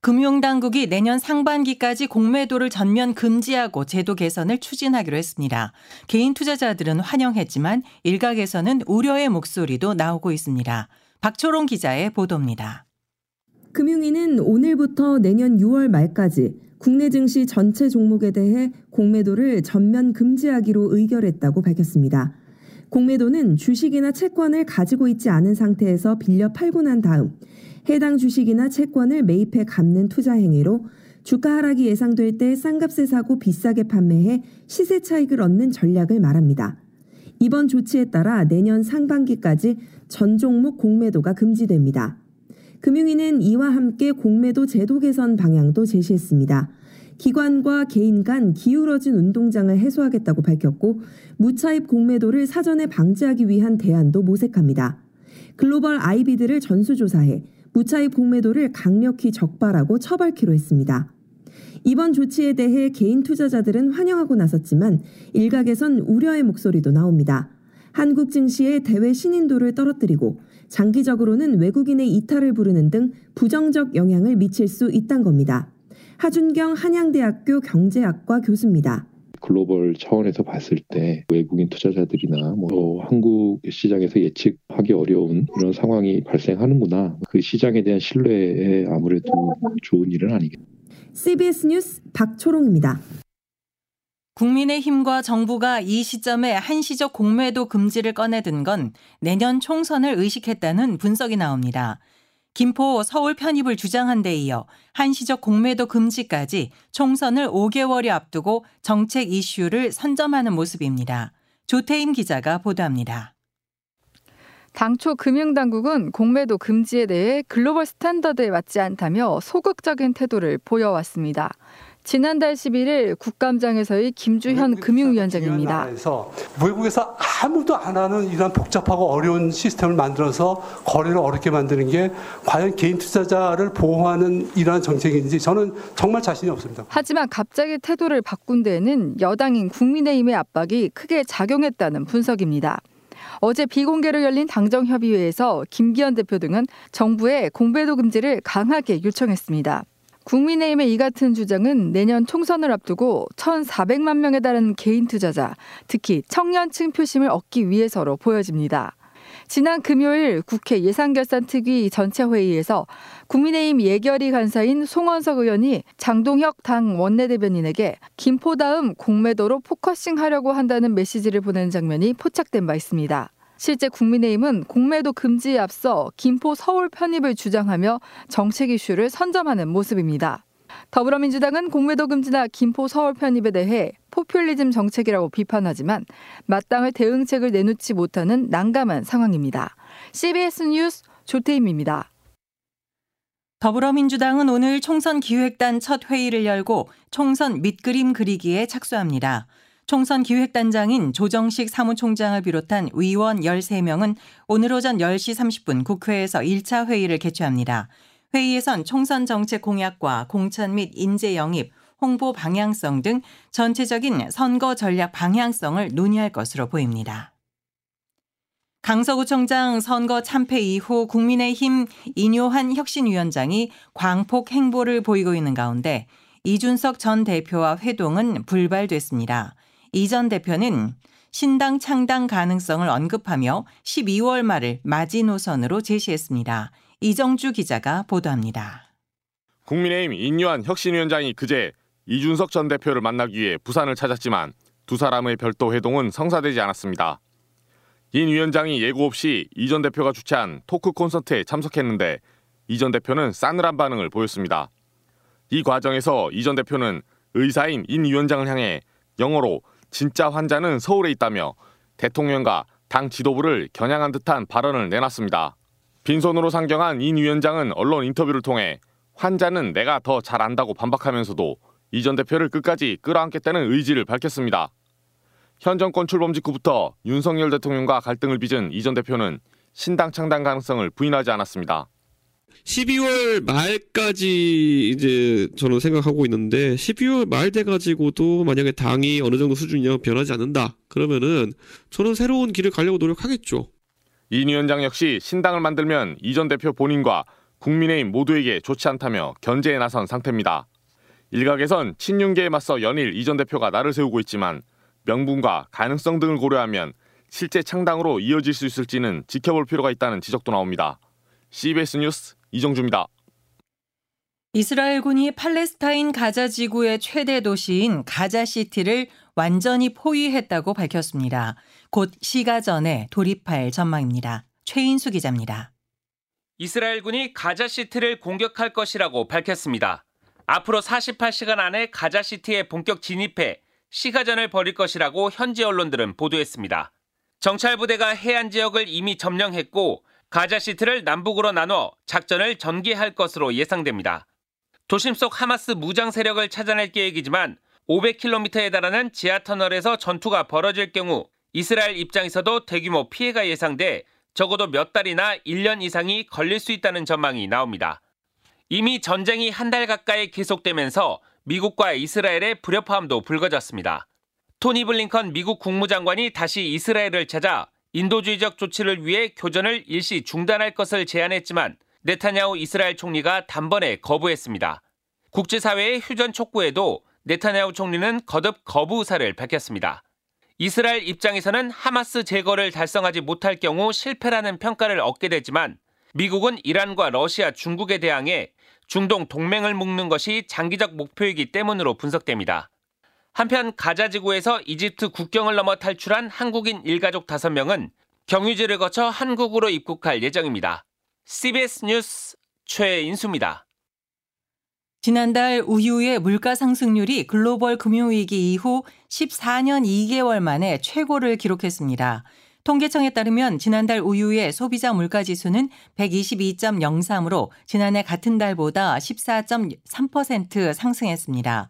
금융당국이 내년 상반기까지 공매도를 전면 금지하고 제도 개선을 추진하기로 했습니다. 개인 투자자들은 환영했지만 일각에서는 우려의 목소리도 나오고 있습니다. 박초롱 기자의 보도입니다. 금융위는 오늘부터 내년 6월 말까지 국내 증시 전체 종목에 대해 공매도를 전면 금지하기로 의결했다고 밝혔습니다. 공매도는 주식이나 채권을 가지고 있지 않은 상태에서 빌려 팔고 난 다음 해당 주식이나 채권을 매입해 갚는 투자 행위로 주가 하락이 예상될 때 싼값에 사고 비싸게 판매해 시세 차익을 얻는 전략을 말합니다. 이번 조치에 따라 내년 상반기까지 전 종목 공매도가 금지됩니다. 금융위는 이와 함께 공매도 제도 개선 방향도 제시했습니다. 기관과 개인 간 기울어진 운동장을 해소하겠다고 밝혔고 무차입 공매도를 사전에 방지하기 위한 대안도 모색합니다. 글로벌 아이비드를 전수조사해 무차입 공매도를 강력히 적발하고 처벌키로 했습니다. 이번 조치에 대해 개인 투자자들은 환영하고 나섰지만 일각에선 우려의 목소리도 나옵니다. 한국 증시의 대외 신인도를 떨어뜨리고 장기적으로는 외국인의 이탈을 부르는 등 부정적 영향을 미칠 수 있다는 겁니다. 하준경 한양대학교 경제학과 교수입니다. 글로벌 차원에서 봤을 때 외국인 투자자들이나 뭐 한국 시장에서 예측하기 어려운 이런 상황이 발생하는구나. 그 시장에 대한 신뢰에 아무래도 좋은 일은 아니겠죠. CBS 뉴스 박초롱입니다. 국민의힘과 정부가 이 시점에 한시적 공매도 금지를 꺼내든 건 내년 총선을 의식했다는 분석이 나옵니다. 김포 서울 편입을 주장한 데 이어 한시적 공매도 금지까지 총선을 5개월여 앞두고 정책 이슈를 선점하는 모습입니다. 조태임 기자가 보도합니다. 당초 금융당국은 공매도 금지에 대해 글로벌 스탠더드에 맞지 않다며 소극적인 태도를 보여왔습니다. 지난달 11일 국감장에서의 김주현 금융위원장입니다. 외국에서 아무도 안 하는 이런 복잡하고 어려운 시스템을 만들어서 거래를 어렵게 만드는 게 과연 개인 투자자를 보호하는 이러한 정책인지 저는 정말 자신이 없습니다. 하지만 갑자기 태도를 바꾼 데에는 여당인 국민의힘의 압박이 크게 작용했다는 분석입니다. 어제 비공개로 열린 당정협의회에서 김기현 대표 등은 정부에 공배도 금지를 강하게 요청했습니다. 국민의힘의 이 같은 주장은 내년 총선을 앞두고 1,400만 명에 달하는 개인 투자자, 특히 청년층 표심을 얻기 위해서로 보여집니다. 지난 금요일 국회 예산결산특위 전체 회의에서 국민의힘 예결위 간사인 송원석 의원이 장동혁 당 원내대변인에게 김포 다음 공매도로 포커싱하려고 한다는 메시지를 보낸 장면이 포착된 바 있습니다. 실제 국민의힘은 공매도 금지에 앞서 김포 서울 편입을 주장하며 정책 이슈를 선점하는 모습입니다. 더불어민주당은 공매도 금지나 김포 서울 편입에 대해 포퓰리즘 정책이라고 비판하지만 마땅한 대응책을 내놓지 못하는 난감한 상황입니다. CBS 뉴스 조태임입니다. 더불어민주당은 오늘 총선 기획단 첫 회의를 열고 총선 밑그림 그리기에 착수합니다. 총선 기획단장인 조정식 사무총장을 비롯한 의원 13명은 오늘 오전 10시 30분 국회에서 1차 회의를 개최합니다. 회의에선 총선 정책 공약과 공천 및 인재 영입, 홍보 방향성 등 전체적인 선거 전략 방향성을 논의할 것으로 보입니다. 강서구청장 선거 참패 이후 국민의힘 인요한 혁신위원장이 광폭 행보를 보이고 있는 가운데 이준석 전 대표와 회동은 불발됐습니다. 이 전 대표는 신당 창당 가능성을 언급하며 12월 말을 마지노선으로 제시했습니다. 이정주 기자가 보도합니다. 국민의힘 인요한 혁신위원장이 그제 이준석 전 대표를 만나기 위해 부산을 찾았지만 두 사람의 별도 회동은 성사되지 않았습니다. 인 위원장이 예고 없이 이 전 대표가 주최한 토크 콘서트에 참석했는데 이 전 대표는 싸늘한 반응을 보였습니다. 이 과정에서 이 전 대표는 의사인 인 위원장을 향해 영어로 진짜 환자는 서울에 있다며 대통령과 당 지도부를 겨냥한 듯한 발언을 내놨습니다. 빈손으로 상경한 인 위원장은 언론 인터뷰를 통해 환자는 내가 더 잘 안다고 반박하면서도 이 전 대표를 끝까지 끌어안겠다는 의지를 밝혔습니다. 현 정권 출범 직후부터 윤석열 대통령과 갈등을 빚은 이 전 대표는 신당 창당 가능성을 부인하지 않았습니다. 12월 말까지 이제 저는 생각하고 있는데 12월 말 돼가지고도 만약에 당이 어느 정도 수준이 변하지 않는다 그러면은 저는 새로운 길을 가려고 노력하겠죠. 인 위원장 역시 신당을 만들면 이전 대표 본인과 국민의힘 모두에게 좋지 않다며 견제에 나선 상태입니다. 일각에선 친윤계에 맞서 연일 이전 대표가 나를 세우고 있지만 명분과 가능성 등을 고려하면 실제 창당으로 이어질 수 있을지는 지켜볼 필요가 있다는 지적도 나옵니다. CBS 뉴스 이정주입니다. 이스라엘군이 팔레스타인 가자 지구의 최대 도시인 가자시티를 완전히 포위했다고 밝혔습니다. 곧 시가 전에 돌입할 전망입니다. 최인수 기자입니다. 이스라엘군이 가자시티를 공격할 것이라고 밝혔습니다. 앞으로 48시간 안에 가자시티에 본격 진입해 시가전을 벌일 것이라고 현지 언론들은 보도했습니다. 정찰 부대가 해안 지역을 이미 점령했고 가자시티를 남북으로 나눠 작전을 전개할 것으로 예상됩니다. 도심 속 하마스 무장 세력을 찾아낼 계획이지만 500km에 달하는 지하 터널에서 전투가 벌어질 경우 이스라엘 입장에서도 대규모 피해가 예상돼 적어도 몇 달이나 1년 이상이 걸릴 수 있다는 전망이 나옵니다. 이미 전쟁이 한 달 가까이 계속되면서 미국과 이스라엘의 불협화음도 불거졌습니다. 토니 블링컨 미국 국무장관이 다시 이스라엘을 찾아 인도주의적 조치를 위해 교전을 일시 중단할 것을 제안했지만 네타냐후 이스라엘 총리가 단번에 거부했습니다. 국제사회의 휴전 촉구에도 네타냐후 총리는 거듭 거부 의사를 밝혔습니다. 이스라엘 입장에서는 하마스 제거를 달성하지 못할 경우 실패라는 평가를 얻게 되지만 미국은 이란과 러시아, 중국에 대항해 중동 동맹을 묶는 것이 장기적 목표이기 때문으로 분석됩니다. 한편 가자 지구에서 이집트 국경을 넘어 탈출한 한국인 일가족 5명은 경유지를 거쳐 한국으로 입국할 예정입니다. CBS 뉴스 최인수입니다. 지난달 우유의 물가 상승률이 글로벌 금융위기 이후 14년 2개월 만에 최고를 기록했습니다. 통계청에 따르면 지난달 우유의 소비자 물가 지수는 122.03으로 지난해 같은 달보다 14.3% 상승했습니다.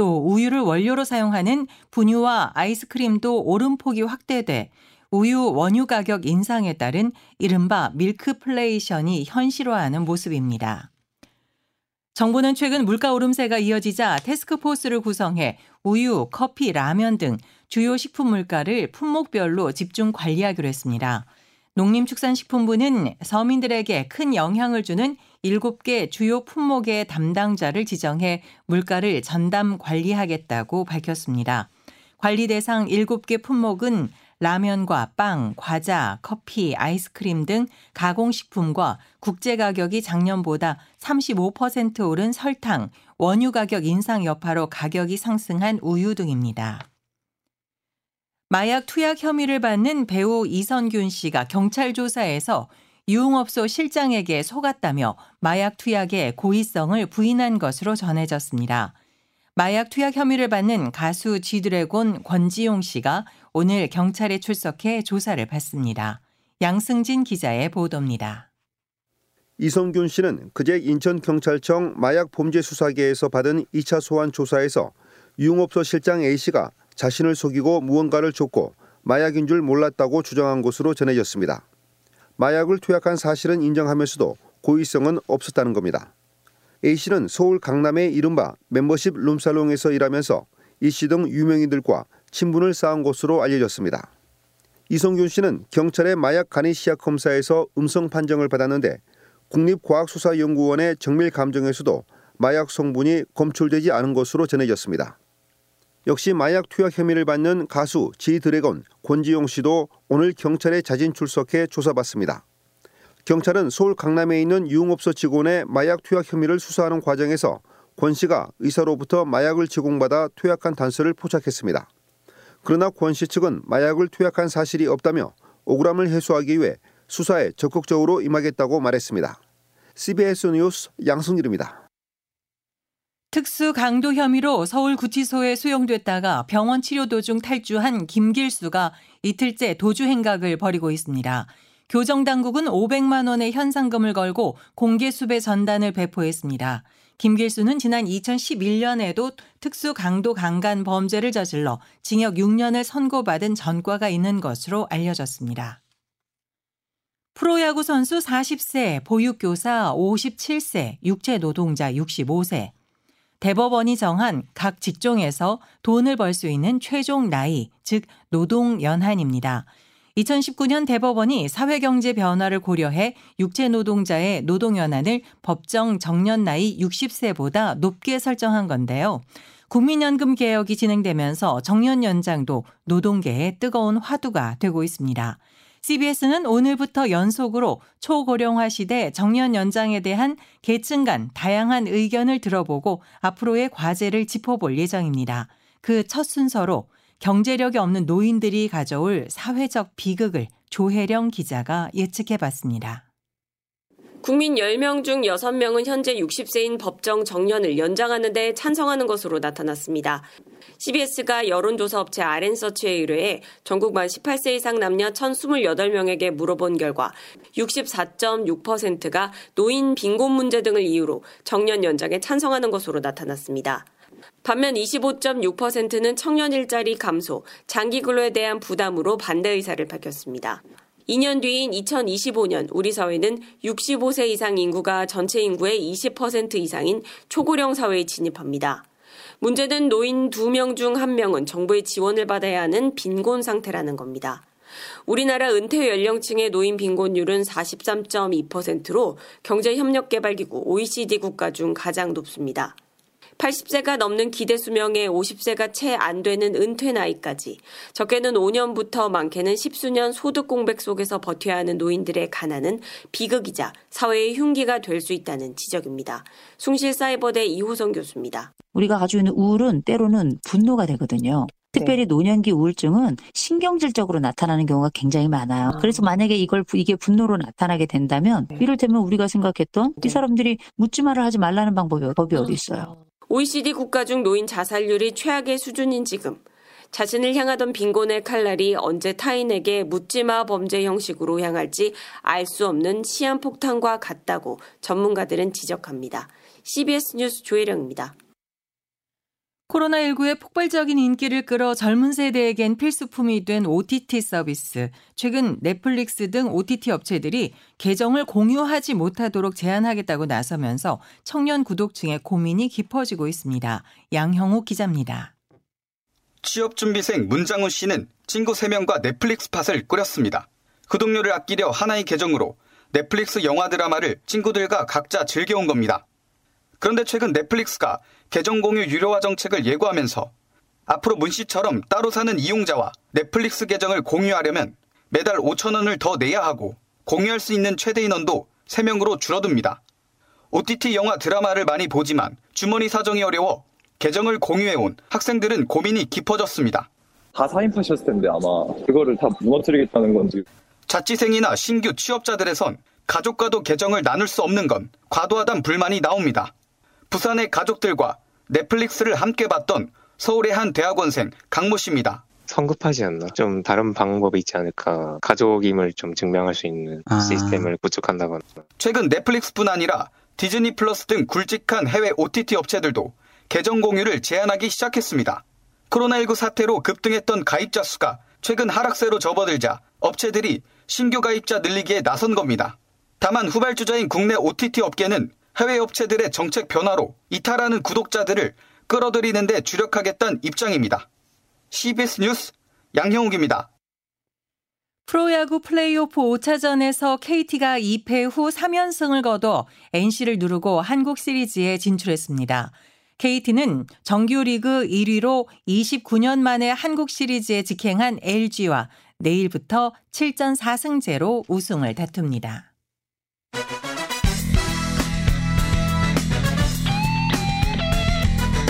또 우유를 원료로 사용하는 분유와 아이스크림도 오름폭이 확대돼 우유 원유 가격 인상에 따른 이른바 밀크플레이션이 현실화하는 모습입니다. 정부는 최근 물가 오름세가 이어지자 테스크포스를 구성해 우유, 커피, 라면 등 주요 식품 물가를 품목별로 집중 관리하기로 했습니다. 농림축산식품부는 서민들에게 큰 영향을 주는 7개 주요 품목의 담당자를 지정해 물가를 전담 관리하겠다고 밝혔습니다. 관리 대상 7개 품목은 라면과 빵, 과자, 커피, 아이스크림 등 가공식품과 국제 가격이 작년보다 35% 오른 설탕, 원유 가격 인상 여파로 가격이 상승한 우유 등입니다. 마약 투약 혐의를 받는 배우 이선균 씨가 경찰 조사에서 유흥업소 실장에게 속았다며 마약 투약의 고의성을 부인한 것으로 전해졌습니다. 마약 투약 혐의를 받는 가수 지드래곤 권지용 씨가 오늘 경찰에 출석해 조사를 받습니다. 양승진 기자의 보도입니다. 이성균 씨는 그제 인천경찰청 마약범죄수사계에서 받은 2차 소환 조사에서 유흥업소 실장 A씨가 자신을 속이고 무언가를 줬고 마약인 줄 몰랐다고 주장한 것으로 전해졌습니다. 마약을 투약한 사실은 인정하면서도 고의성은 없었다는 겁니다. A씨는 서울 강남의 이른바 멤버십 룸살롱에서 일하면서 이씨 등 유명인들과 친분을 쌓은 것으로 알려졌습니다. 이성균 씨는 경찰의 마약 간이 시약 검사에서 음성 판정을 받았는데 국립과학수사연구원의 정밀 감정에서도 마약 성분이 검출되지 않은 것으로 전해졌습니다. 역시 마약 투약 혐의를 받는 가수 지 드래곤 권지용 씨도 오늘 경찰에 자진 출석해 조사받습니다. 경찰은 서울 강남에 있는 유흥업소 직원의 마약 투약 혐의를 수사하는 과정에서 권 씨가 의사로부터 마약을 제공받아 투약한 단서를 포착했습니다. 그러나 권 씨 측은 마약을 투약한 사실이 없다며 억울함을 해소하기 위해 수사에 적극적으로 임하겠다고 말했습니다. CBS 뉴스 양승일입니다. 특수 강도 혐의로 서울 구치소에 수용됐다가 병원 치료 도중 탈주한 김길수가 이틀째 도주 행각을 벌이고 있습니다. 교정 당국은 500만 원의 현상금을 걸고 공개 수배 전단을 배포했습니다. 김길수는 지난 2011년에도 특수 강도 강간 범죄를 저질러 징역 6년을 선고받은 전과가 있는 것으로 알려졌습니다. 프로야구 선수 40세, 보육교사 57세, 육체노동자 65세. 대법원이 정한 각 직종에서 돈을 벌 수 있는 최종 나이, 즉 노동 연한입니다. 2019년 대법원이 사회경제 변화를 고려해 육체 노동자의 노동연한을 법정 정년 나이 60세보다 높게 설정한 건데요. 국민연금 개혁이 진행되면서 정년 연장도 노동계의 뜨거운 화두가 되고 있습니다. CBS는 오늘부터 연속으로 초고령화 시대 정년 연장에 대한 계층 간 다양한 의견을 들어보고 앞으로의 과제를 짚어볼 예정입니다. 그 첫 순서로 경제력이 없는 노인들이 가져올 사회적 비극을 조혜령 기자가 예측해 봤습니다. 국민 10명 중 6명은 현재 60세인 법정 정년을 연장하는 데 찬성하는 것으로 나타났습니다. CBS가 여론조사 업체 아랜서치에 의뢰해 전국 만 18세 이상 남녀 1,028명에게 물어본 결과 64.6%가 노인 빈곤 문제 등을 이유로 정년 연장에 찬성하는 것으로 나타났습니다. 반면 25.6%는 청년 일자리 감소, 장기 근로에 대한 부담으로 반대 의사를 밝혔습니다. 2년 뒤인 2025년 우리 사회는 65세 이상 인구가 전체 인구의 20% 이상인 초고령 사회에 진입합니다. 문제는 노인 2명 중 1명은 정부의 지원을 받아야 하는 빈곤 상태라는 겁니다. 우리나라 은퇴 연령층의 노인 빈곤율은 43.2%로 경제협력개발기구 OECD 국가 중 가장 높습니다. 80세가 넘는 기대 수명에 50세가 채 안 되는 은퇴 나이까지 적게는 5년부터 많게는 10수년 소득 공백 속에서 버텨야 하는 노인들의 가난은 비극이자 사회의 흉기가 될 수 있다는 지적입니다. 숭실사이버대 이호성 교수입니다. 우리가 가지고 있는 우울은 때로는 분노가 되거든요. 특별히 네. 노년기 우울증은 신경질적으로 나타나는 경우가 굉장히 많아요. 아. 그래서 만약에 이걸 이게 분노로 나타나게 된다면 네. 이를테면 우리가 생각했던 네. 이 사람들이 묻지 말을 하지 말라는 방법이 법이 어디 있어요. OECD 국가 중 노인 자살률이 최악의 수준인 지금 자신을 향하던 빈곤의 칼날이 언제 타인에게 묻지마 범죄 형식으로 향할지 알 수 없는 시한폭탄과 같다고 전문가들은 지적합니다. CBS 뉴스 조혜령입니다. 코로나19의 폭발적인 인기를 끌어 젊은 세대에겐 필수품이 된 OTT 서비스. 최근 넷플릭스 등 OTT 업체들이 계정을 공유하지 못하도록 제한하겠다고 나서면서 청년 구독층의 고민이 깊어지고 있습니다. 양형욱 기자입니다. 취업준비생 문장훈 씨는 친구 3명과 넷플릭스 팟을 꾸렸습니다. 구독료를 아끼려 하나의 계정으로 넷플릭스 영화 드라마를 친구들과 각자 즐겨온 겁니다. 그런데 최근 넷플릭스가 계정 공유 유료화 정책을 예고하면서 앞으로 문 씨처럼 따로 사는 이용자와 넷플릭스 계정을 공유하려면 매달 5천 원을 더 내야 하고 공유할 수 있는 최대 인원도 3명으로 줄어듭니다. OTT 영화 드라마를 많이 보지만 주머니 사정이 어려워 계정을 공유해온 학생들은 고민이 깊어졌습니다. 다 사인파셨을 텐데 아마 그거를 다 무너뜨리겠다는 건지. 자취생이나 신규 취업자들에선 가족과도 계정을 나눌 수 없는 건 과도하단 불만이 나옵니다. 부산의 가족들과 넷플릭스를 함께 봤던 서울의 한 대학원생 강모 씨입니다. 성급하지 않나? 좀 다른 방법이 있지 않을까? 가족임을 좀 증명할 수 있는 아. 시스템을 구축한다거나. 최근 넷플릭스뿐 아니라 디즈니 플러스 등 굵직한 해외 OTT 업체들도 계정 공유를 제한하기 시작했습니다. 코로나19 사태로 급등했던 가입자 수가 최근 하락세로 접어들자 업체들이 신규 가입자 늘리기에 나선 겁니다. 다만 후발주자인 국내 OTT 업계는 해외 업체들의 정책 변화로 이탈하는 구독자들을 끌어들이는데 주력하겠다는 입장입니다. CBS 뉴스 양형욱입니다. 프로야구 플레이오프 5차전에서 KT가 2패 후 3연승을 거둬 NC를 누르고 한국 시리즈에 진출했습니다. KT는 정규리그 1위로 29년 만에 한국 시리즈에 직행한 LG와 내일부터 7전 4승제로 우승을 다툽니다.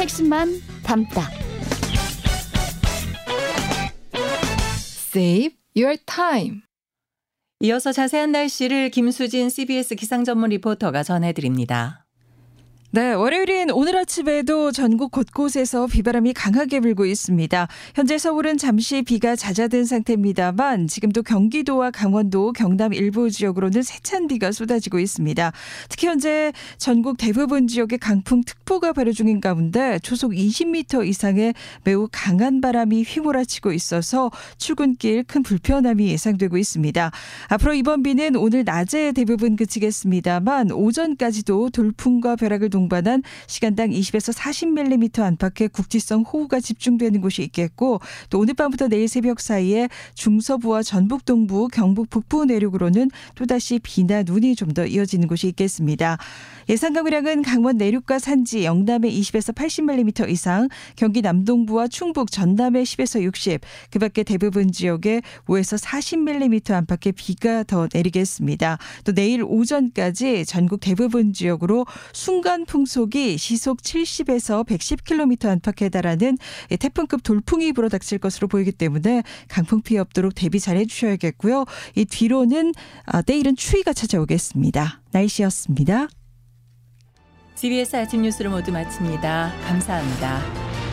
핵심만 담다. Save your time. 이어서 자세한 날씨를 김수진 CBS 기상 전문 리포터가 전해드립니다. 네, 월요일인 오늘 아침에도 전국 곳곳에서 비바람이 강하게 불고 있습니다. 현재 서울은 잠시 비가 잦아든 상태입니다만 지금도 경기도와 강원도, 경남 일부 지역으로는 세찬 비가 쏟아지고 있습니다. 특히 현재 전국 대부분 지역에 강풍특보가 발효 중인 가운데 초속 20m 이상의 매우 강한 바람이 휘몰아치고 있어서 출근길 큰 불편함이 예상되고 있습니다. 앞으로 이번 비는 오늘 낮에 대부분 그치겠습니다만 오전까지도 돌풍과 벼락을 동반한 시간당 20에서 40mm 안팎의 국지성 호우가 집중되는 곳이 있겠고 또 오늘 밤부터 내일 새벽 사이에 중서부와 전북 동부, 경북 북부 내륙으로는 또다시 비나 눈이 좀 더 이어지는 곳이 있겠습니다. 예상 강우량은 강원 내륙과 산지, 영남에 20에서 80mm 이상, 경기 남동부와 충북, 전남에 10에서 60, 그 밖에 대부분 지역에 5에서 40mm 안팎의 비가 더 내리겠습니다. 또 내일 오전까지 전국 대부분 지역으로 순간 풍속이 시속 70에서 110km 안팎에 달하는 태풍급 돌풍이 불어닥칠 것으로 보이기 때문에 강풍 피해 없도록 대비 잘 해주셔야겠고요. 이 뒤로는 내일은 추위가 찾아오겠습니다. 날씨였습니다. CBS 아침 뉴스를 모두 마칩니다. 감사합니다.